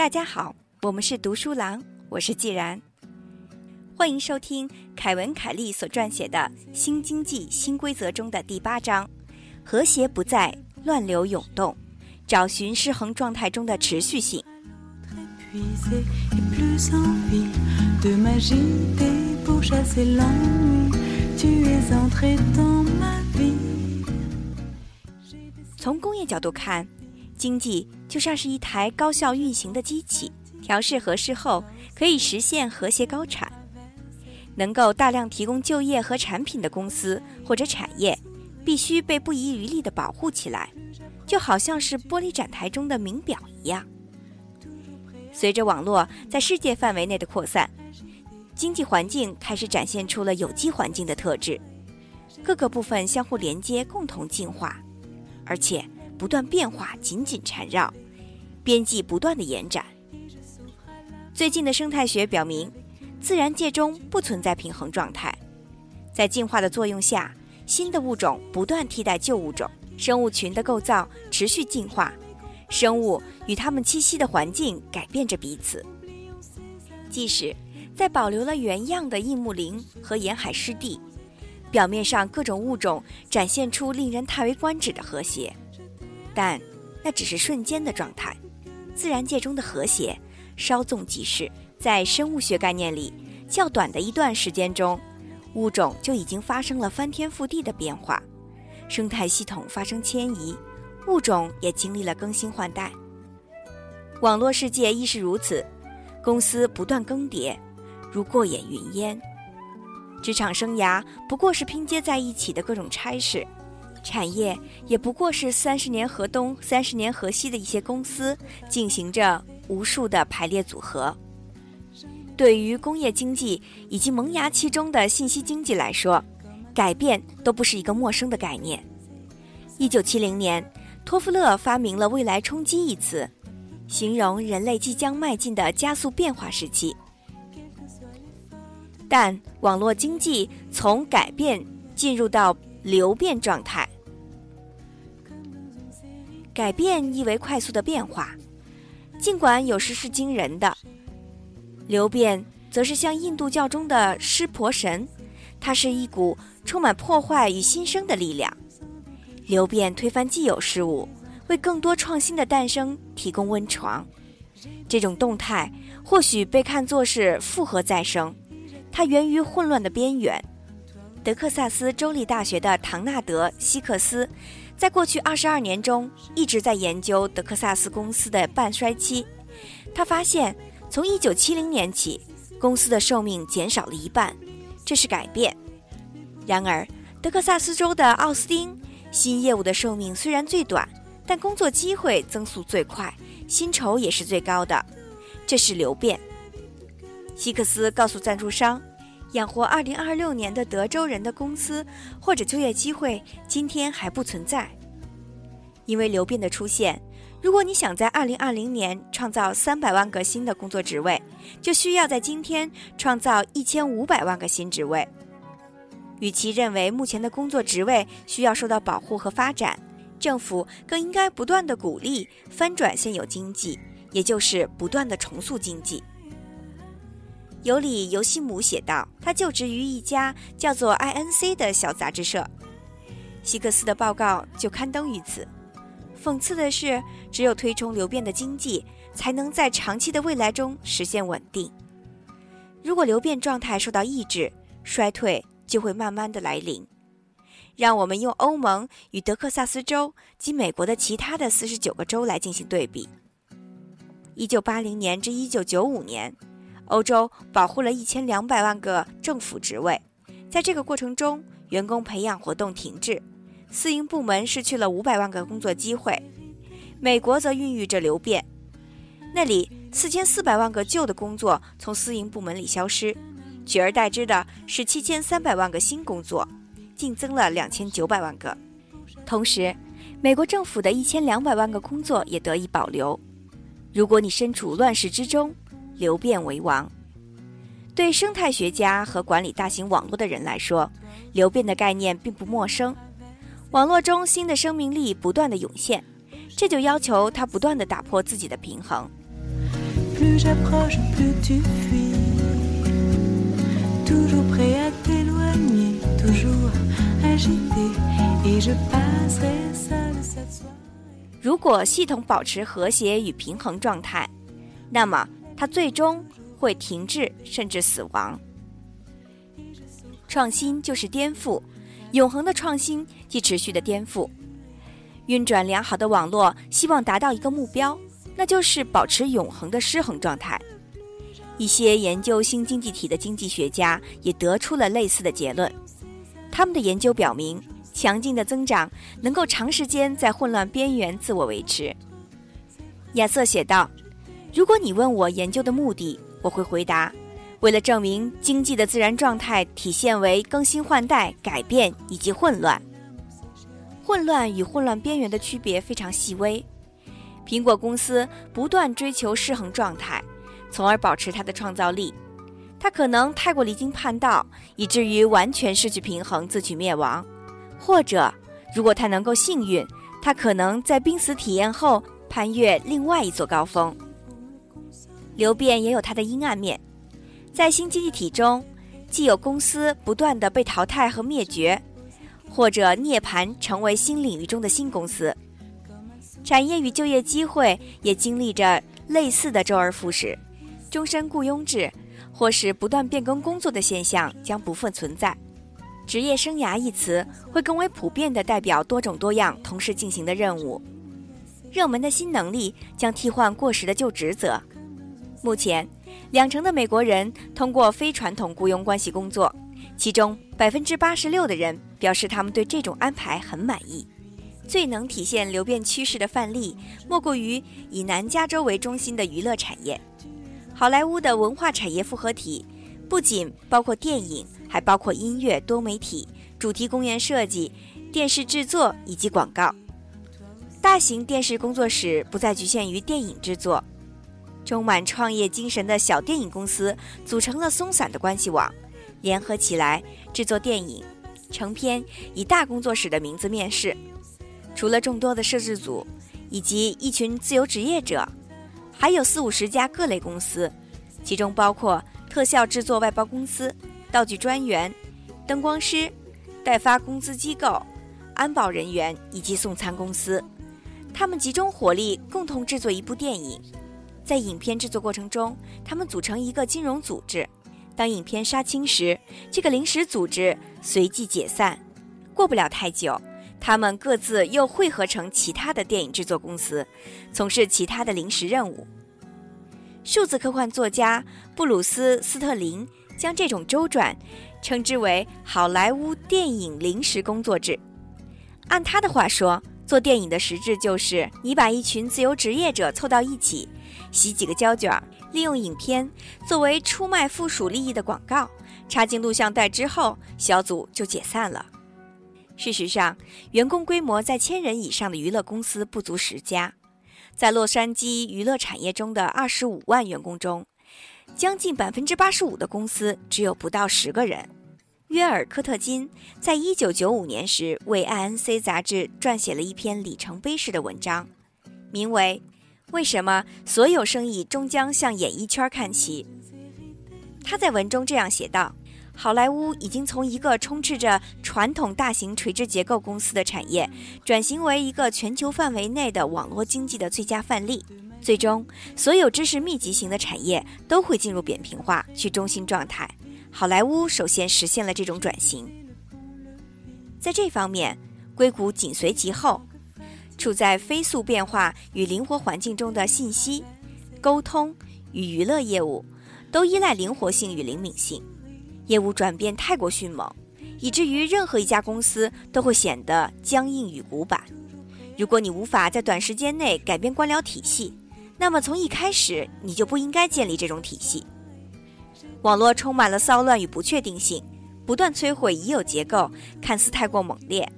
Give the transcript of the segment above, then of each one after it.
大家好，我们是读书郎，我是既然，欢迎收听凯文·凯利所撰写的《新经济新规则》中的第八章：和谐不在，乱流涌动，找寻失衡状态中的持续性。从工业角度看。经济就像是一台高效运行的机器，调试合适后可以实现和谐高产。能够大量提供就业和产品的公司或者产业，必须被不遗余力地保护起来，就好像是玻璃展台中的名表一样。随着网络在世界范围内的扩散，经济环境开始展现出了有机环境的特质，各个部分相互连接，共同进化，而且。不断变化，紧紧缠绕，边际不断的延展。最近的生态学表明，自然界中不存在平衡状态，在进化的作用下，新的物种不断替代旧物种，生物群的构造持续进化，生物与它们栖息的环境改变着彼此。即使在保留了原样的硬木林和沿海湿地，表面上各种物种展现出令人叹为观止的和谐。但那只是瞬间的状态，自然界中的和谐稍纵即逝。在生物学概念里，较短的一段时间中，物种就已经发生了翻天覆地的变化，生态系统发生迁移，物种也经历了更新换代。网络世界亦是如此，公司不断更迭，如过眼云烟。职场生涯不过是拼接在一起的各种差事。产业也不过是三十年河东、三十年河西的一些公司进行着无数的排列组合。对于工业经济以及萌芽期中的信息经济来说，改变都不是一个陌生的概念。一九七零年，托夫勒发明了“未来冲击”一词，形容人类即将迈进的加速变化时期。但网络经济从改变进入到。流变状态，改变意为快速的变化，尽管有时是惊人的。流变则是像印度教中的湿婆神，它是一股充满破坏与新生的力量。流变推翻既有事物，为更多创新的诞生提供温床。这种动态或许被看作是复合再生，它源于混乱的边缘。德克萨斯州立大学的唐纳德·希克斯，在过去二十二年中一直在研究德克萨斯公司的半衰期。他发现，从一九七零年起，公司的寿命减少了一半，这是改变。然而，德克萨斯州的奥斯汀新业务的寿命虽然最短，但工作机会增速最快，薪酬也是最高的，这是流变。希克斯告诉赞助商。养活2026年的德州人的公司或者就业机会，今天还不存在。因为流变的出现，如果你想在2020年创造300万个新的工作职位，就需要在今天创造1500万个新职位。与其认为目前的工作职位需要受到保护和发展，政府更应该不断的鼓励翻转现有经济，也就是不断的重塑经济。尤里尤西姆写道：“他就职于一家叫做 INC 的小杂志社，希克斯的报告就刊登于此。讽刺的是，只有推崇流变的经济，才能在长期的未来中实现稳定。如果流变状态受到抑制，衰退就会慢慢的来临。让我们用欧盟与德克萨斯州及美国的其他的四十九个州来进行对比。一九八零年至一九九五年。”欧洲保护了一千两百万个政府职位，在这个过程中，员工培养活动停滞，私营部门失去了五百万个工作机会。美国则孕育着流变，那里四千四百万个旧的工作从私营部门里消失，取而代之的是七千三百万个新工作，净增了两千九百万个。同时，美国政府的一千两百万个工作也得以保留。如果你身处乱世之中，流变为王。对生态学家和管理大型网络的人来说，流变的概念并不陌生。网络中新的生命力不断的涌现，这就要求它不断的打破自己的平衡。如果系统保持和谐与平衡状态，那么它最终会停滞甚至死亡。创新就是颠覆，永恒的创新即持续的颠覆。运转良好的网络希望达到一个目标，那就是保持永恒的失衡状态。一些研究新经济体的经济学家也得出了类似的结论。他们的研究表明。强劲的增长能够长时间在混乱边缘自我维持。亚瑟写道：“如果你问我研究的目的，我会回答：为了证明经济的自然状态体现为更新换代、改变以及混乱。混乱与混乱边缘的区别非常细微。苹果公司不断追求失衡状态，从而保持它的创造力。它可能太过离经叛道，以至于完全失去平衡，自取灭亡。”或者，如果他能够幸运，他可能在濒死体验后攀越另外一座高峰。流变也有它的阴暗面，在新经济体中，既有公司不断的被淘汰和灭绝，或者涅槃成为新领域中的新公司。产业与就业机会也经历着类似的周而复始，终身雇佣制或是不断变更工作的现象将不复存在。职业生涯一词会更为普遍地代表多种多样同时进行的任务，热门的新能力将替换过时的旧职责。目前，两成的美国人通过非传统雇佣关系工作，其中百分之八十六的人表示他们对这种安排很满意。最能体现流变趋势的范例，莫过于以南加州为中心的娱乐产业，好莱坞的文化产业复合体，不仅包括电影。还包括音乐、多媒体、主题公园设计、电视制作以及广告。大型电视工作室不再局限于电影制作，充满创业精神的小电影公司组成了松散的关系网，联合起来制作电影成片，以大工作室的名字面世。除了众多的摄制组以及一群自由职业者，还有四五十家各类公司，其中包括特效制作外包公司。道具专员、灯光师、代发工资机构、安保人员以及送餐公司，他们集中火力，共同制作一部电影。在影片制作过程中，他们组成一个金融组织。当影片杀青时，这个临时组织随即解散。过不了太久，他们各自又汇合成其他的电影制作公司，从事其他的临时任务。数字科幻作家布鲁斯·斯特林。将这种周转称之为“好莱坞电影临时工作制”。按他的话说，做电影的实质就是你把一群自由职业者凑到一起，洗几个胶卷，利用影片作为出卖附属利益的广告，插进录像带之后，小组就解散了。事实上，员工规模在千人以上的娱乐公司不足十家，在洛杉矶娱乐产业中的二十五万员工中。将近百分之八十五的公司只有不到十个人。约尔科特金在一九九五年时为 INC 杂志撰写了一篇里程碑式的文章，名为《为什么所有生意终将向演艺圈看齐》。他在文中这样写道：“好莱坞已经从一个充斥着传统大型垂直结构公司的产业，转型为一个全球范围内的网络经济的最佳范例。”最终，所有知识密集型的产业都会进入扁平化、去中心状态。好莱坞首先实现了这种转型，在这方面，硅谷紧随其后。处在飞速变化与灵活环境中的信息、沟通与娱乐业务，都依赖灵活性与灵敏性。业务转变太过迅猛，以至于任何一家公司都会显得僵硬与古板。如果你无法在短时间内改变官僚体系，那么，从一开始你就不应该建立这种体系。网络充满了骚乱与不确定性，不断摧毁已有结构，看似太过猛烈。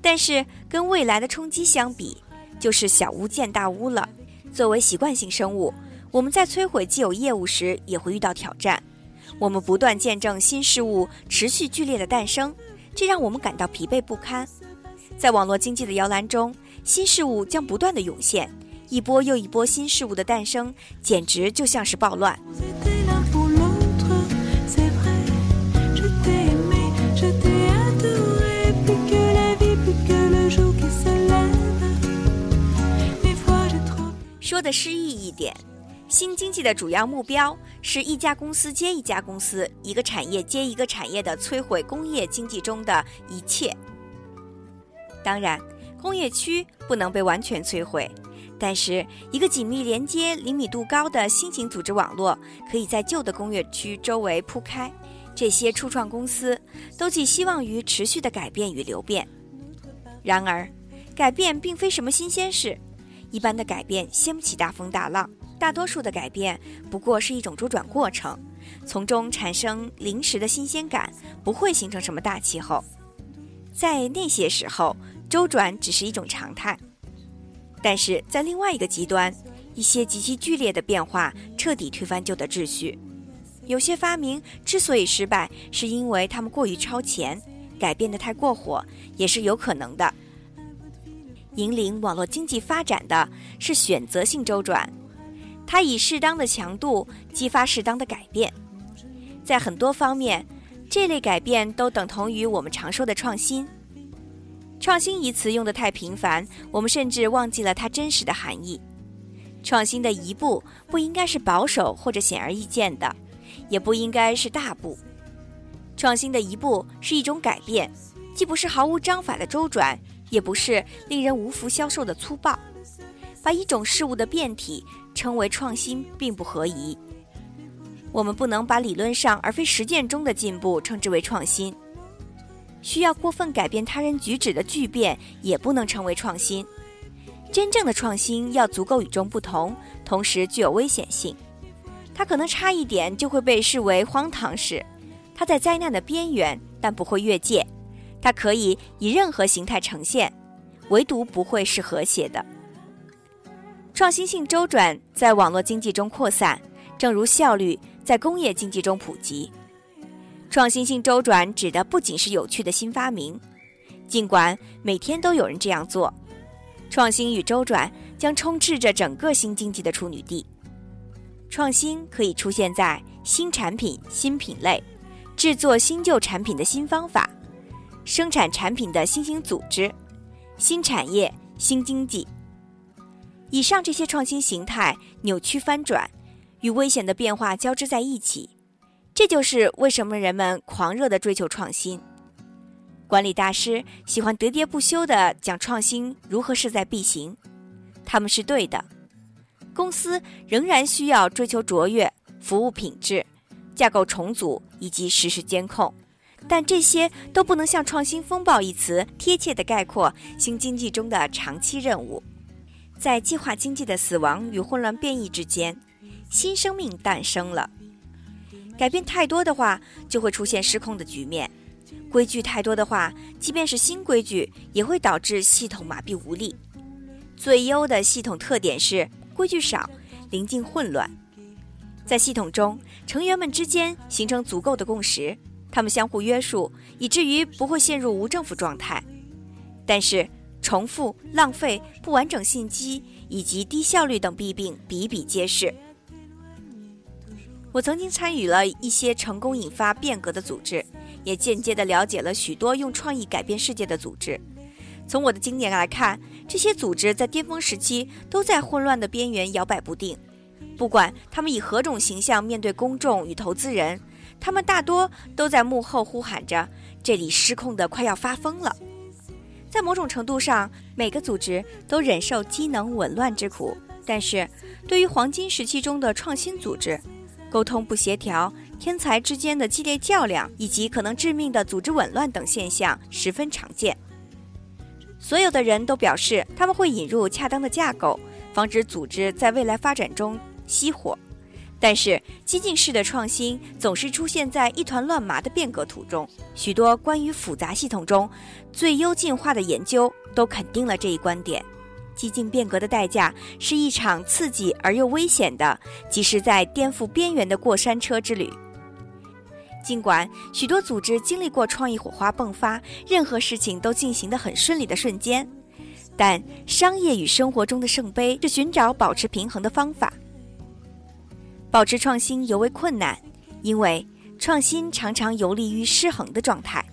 但是，跟未来的冲击相比，就是小巫见大巫了。作为习惯性生物，我们在摧毁既有业务时也会遇到挑战。我们不断见证新事物持续剧烈的诞生，这让我们感到疲惫不堪。在网络经济的摇篮中，新事物将不断的涌现。一波又一波新事物的诞生，简直就像是暴乱。说的诗意一点，新经济的主要目标是一家公司接一家公司，一个产业接一个产业的摧毁工业经济中的一切。当然，工业区不能被完全摧毁。但是，一个紧密连接、灵敏度高的新型组织网络可以在旧的工业区周围铺开。这些初创公司都寄希望于持续的改变与流变。然而，改变并非什么新鲜事。一般的改变掀不起大风大浪，大多数的改变不过是一种周转过程，从中产生临时的新鲜感，不会形成什么大气候。在那些时候，周转只是一种常态。但是在另外一个极端，一些极其剧烈的变化彻底推翻旧的秩序。有些发明之所以失败，是因为它们过于超前，改变的太过火，也是有可能的。引领网络经济发展的是选择性周转，它以适当的强度激发适当的改变。在很多方面，这类改变都等同于我们常说的创新。创新一词用得太频繁，我们甚至忘记了它真实的含义。创新的一步不应该是保守或者显而易见的，也不应该是大步。创新的一步是一种改变，既不是毫无章法的周转，也不是令人无福消受的粗暴。把一种事物的变体称为创新，并不合宜。我们不能把理论上而非实践中的进步称之为创新。需要过分改变他人举止的巨变也不能成为创新。真正的创新要足够与众不同，同时具有危险性。它可能差一点就会被视为荒唐事。它在灾难的边缘，但不会越界。它可以以任何形态呈现，唯独不会是和谐的。创新性周转在网络经济中扩散，正如效率在工业经济中普及。创新性周转指的不仅是有趣的新发明，尽管每天都有人这样做。创新与周转将充斥着整个新经济的处女地。创新可以出现在新产品、新品类、制作新旧产品的新方法、生产产品的新型组织、新产业、新经济。以上这些创新形态扭曲翻转，与危险的变化交织在一起。这就是为什么人们狂热地追求创新。管理大师喜欢喋喋不休地讲创新如何势在必行，他们是对的。公司仍然需要追求卓越、服务品质、架构重组以及实时监控，但这些都不能像“创新风暴”一词贴切地概括新经济中的长期任务。在计划经济的死亡与混乱变异之间，新生命诞生了。改变太多的话，就会出现失控的局面；规矩太多的话，即便是新规矩，也会导致系统麻痹无力。最优的系统特点是规矩少、临近混乱。在系统中，成员们之间形成足够的共识，他们相互约束，以至于不会陷入无政府状态。但是，重复、浪费、不完整信息以及低效率等弊病比比皆是。我曾经参与了一些成功引发变革的组织，也间接地了解了许多用创意改变世界的组织。从我的经验来看，这些组织在巅峰时期都在混乱的边缘摇摆不定。不管他们以何种形象面对公众与投资人，他们大多都在幕后呼喊着：“这里失控的快要发疯了。”在某种程度上，每个组织都忍受机能紊乱之苦。但是，对于黄金时期中的创新组织，沟通不协调、天才之间的激烈较量，以及可能致命的组织紊乱等现象十分常见。所有的人都表示他们会引入恰当的架构，防止组织在未来发展中熄火。但是，激进式的创新总是出现在一团乱麻的变革途中。许多关于复杂系统中最优进化的研究都肯定了这一观点。激进变革的代价是一场刺激而又危险的，即使在颠覆边缘的过山车之旅。尽管许多组织经历过创意火花迸发、任何事情都进行得很顺利的瞬间，但商业与生活中的圣杯是寻找保持平衡的方法。保持创新尤为困难，因为创新常常游离于失衡的状态。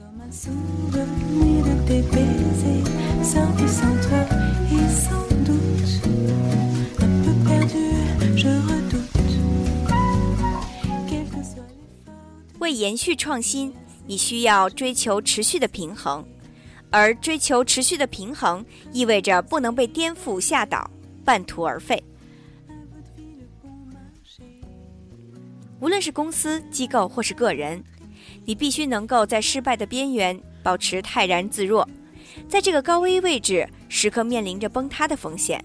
为延续创新，你需要追求持续的平衡，而追求持续的平衡意味着不能被颠覆吓倒，半途而废。无论是公司、机构或是个人，你必须能够在失败的边缘保持泰然自若，在这个高危位置时刻面临着崩塌的风险，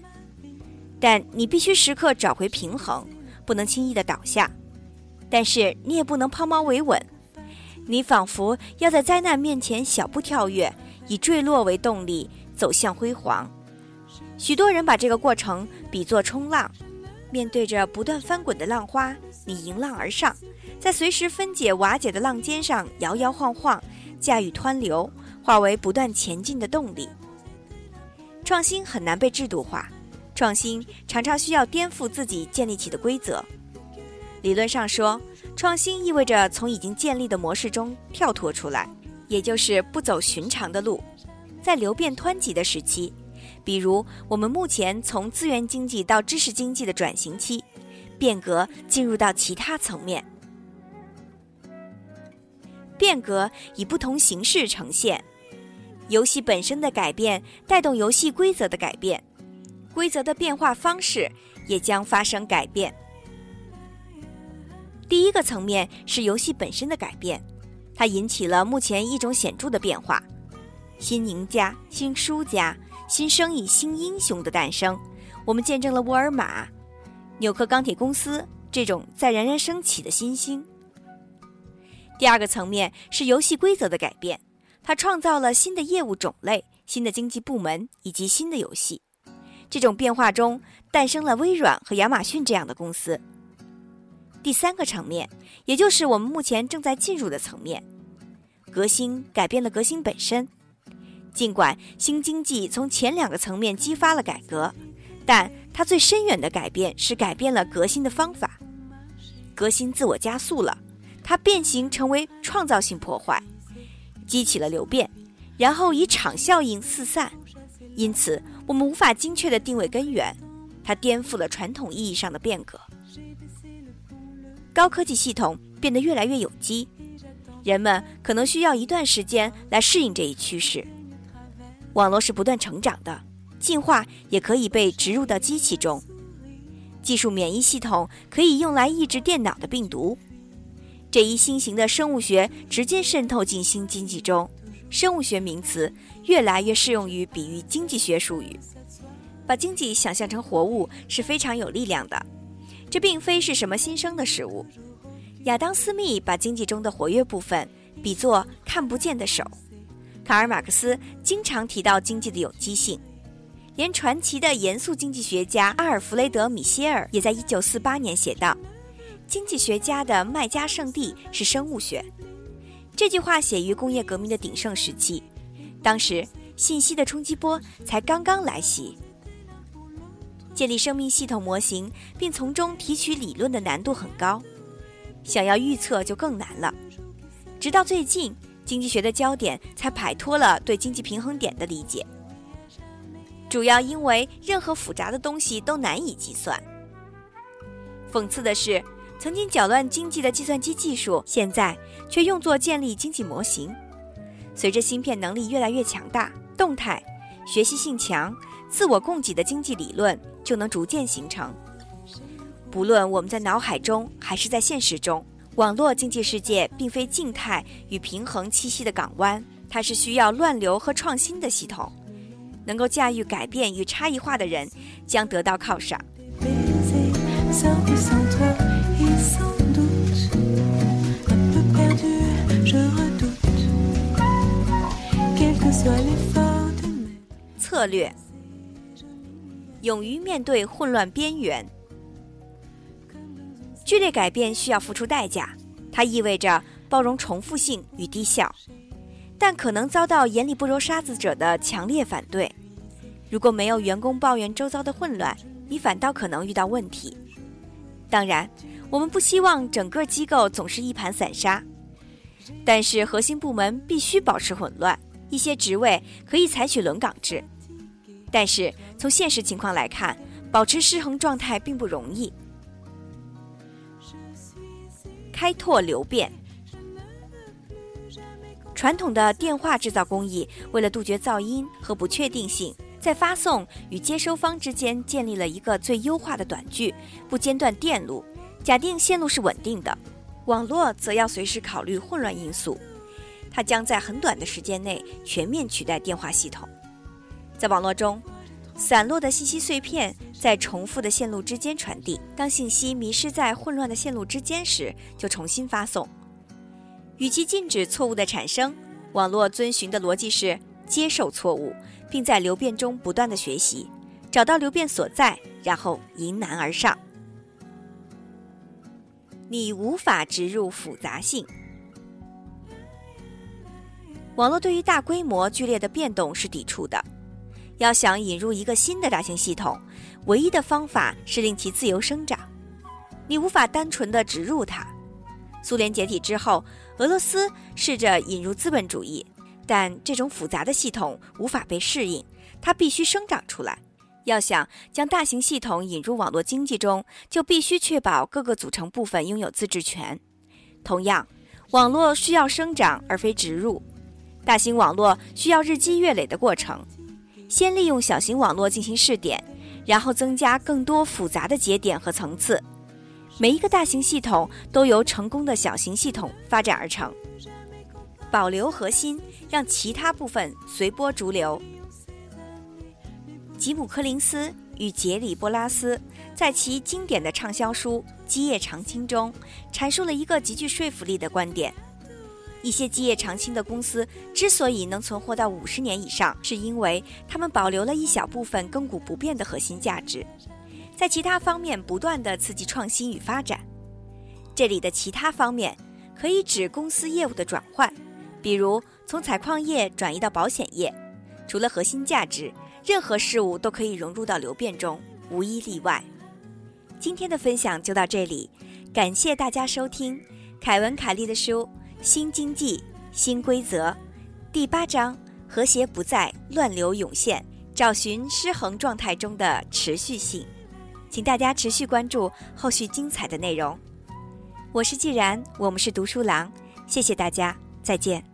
但你必须时刻找回平衡，不能轻易的倒下。但是你也不能抛锚维稳，你仿佛要在灾难面前小步跳跃，以坠落为动力走向辉煌。许多人把这个过程比作冲浪，面对着不断翻滚的浪花，你迎浪而上，在随时分解瓦解的浪尖上摇摇晃晃，驾驭湍流，化为不断前进的动力。创新很难被制度化，创新常常需要颠覆自己建立起的规则。理论上说，创新意味着从已经建立的模式中跳脱出来，也就是不走寻常的路。在流变湍急的时期，比如我们目前从资源经济到知识经济的转型期，变革进入到其他层面，变革以不同形式呈现。游戏本身的改变带动游戏规则的改变，规则的变化方式也将发生改变。第一个层面是游戏本身的改变，它引起了目前一种显著的变化：新赢家、新输家、新生意、新英雄的诞生。我们见证了沃尔玛、纽克钢铁公司这种在冉冉升起的新星。第二个层面是游戏规则的改变，它创造了新的业务种类、新的经济部门以及新的游戏。这种变化中诞生了微软和亚马逊这样的公司。第三个层面，也就是我们目前正在进入的层面，革新改变了革新本身。尽管新经济从前两个层面激发了改革，但它最深远的改变是改变了革新的方法。革新自我加速了，它变形成为创造性破坏，激起了流变，然后以场效应四散。因此，我们无法精确地定位根源，它颠覆了传统意义上的变革。高科技系统变得越来越有机，人们可能需要一段时间来适应这一趋势。网络是不断成长的，进化也可以被植入到机器中。技术免疫系统可以用来抑制电脑的病毒。这一新型的生物学直接渗透进新经济中，生物学名词越来越适用于比喻经济学术语。把经济想象成活物是非常有力量的。这并非是什么新生的事物。亚当·斯密把经济中的活跃部分比作看不见的手。卡尔·马克思经常提到经济的有机性。连传奇的严肃经济学家阿尔弗雷德·米歇尔也在1948年写道：“经济学家的麦加圣地是生物学。”这句话写于工业革命的鼎盛时期，当时信息的冲击波才刚刚来袭。建立生命系统模型并从中提取理论的难度很高，想要预测就更难了。直到最近，经济学的焦点才摆脱了对经济平衡点的理解，主要因为任何复杂的东西都难以计算。讽刺的是，曾经搅乱经济的计算机技术，现在却用作建立经济模型。随着芯片能力越来越强大，动态、学习性强。自我供给的经济理论就能逐渐形成。不论我们在脑海中还是在现实中，网络经济世界并非静态与平衡栖息的港湾，它是需要乱流和创新的系统。能够驾驭改变与差异化的人将得到犒赏。策略。勇于面对混乱边缘，剧烈改变需要付出代价，它意味着包容重复性与低效，但可能遭到眼里不揉沙子者的强烈反对。如果没有员工抱怨周遭的混乱，你反倒可能遇到问题。当然，我们不希望整个机构总是一盘散沙，但是核心部门必须保持混乱。一些职位可以采取轮岗制，但是从现实情况来看，保持失衡状态并不容易。开拓流变。传统的电话制造工艺为了杜绝噪音和不确定性，在发送与接收方之间建立了一个最优化的短距不间断电路，假定线路是稳定的。网络则要随时考虑混乱因素，它将在很短的时间内全面取代电话系统。在网络中，散落的信息碎片在重复的线路之间传递，当信息迷失在混乱的线路之间时，就重新发送。与其禁止错误的产生，网络遵循的逻辑是接受错误，并在流变中不断的学习，找到流变所在，然后迎难而上。你无法植入复杂性。网络对于大规模剧烈的变动是抵触的。要想引入一个新的大型系统，唯一的方法是令其自由生长。你无法单纯的植入它。苏联解体之后，俄罗斯试着引入资本主义，但这种复杂的系统无法被适应，它必须生长出来。要想将大型系统引入网络经济中，就必须确保各个组成部分拥有自治权。同样，网络需要生长而非植入，大型网络需要日积月累的过程。先利用小型网络进行试点，然后增加更多复杂的节点和层次。每一个大型系统都由成功的小型系统发展而成。保留核心，让其他部分随波逐流。吉姆·柯林斯与杰里·波拉斯在其经典的畅销书《基业长青》中阐述了一个极具说服力的观点：一些基业长青的公司之所以能存活到五十年以上，是因为他们保留了一小部分亘古不变的核心价值。在其他方面不断的刺激创新与发展，这里的其他方面可以指公司业务的转换，比如从采矿业转移到保险业。除了核心价值，任何事物都可以融入到流变中，无一例外。今天的分享就到这里，感谢大家收听凯文·凯利的书《新经济新规则》第八章：和谐不再，乱流涌现，找寻失衡状态中的持续性。请大家持续关注后续精彩的内容。我是既然，我们是读书郎，谢谢大家，再见。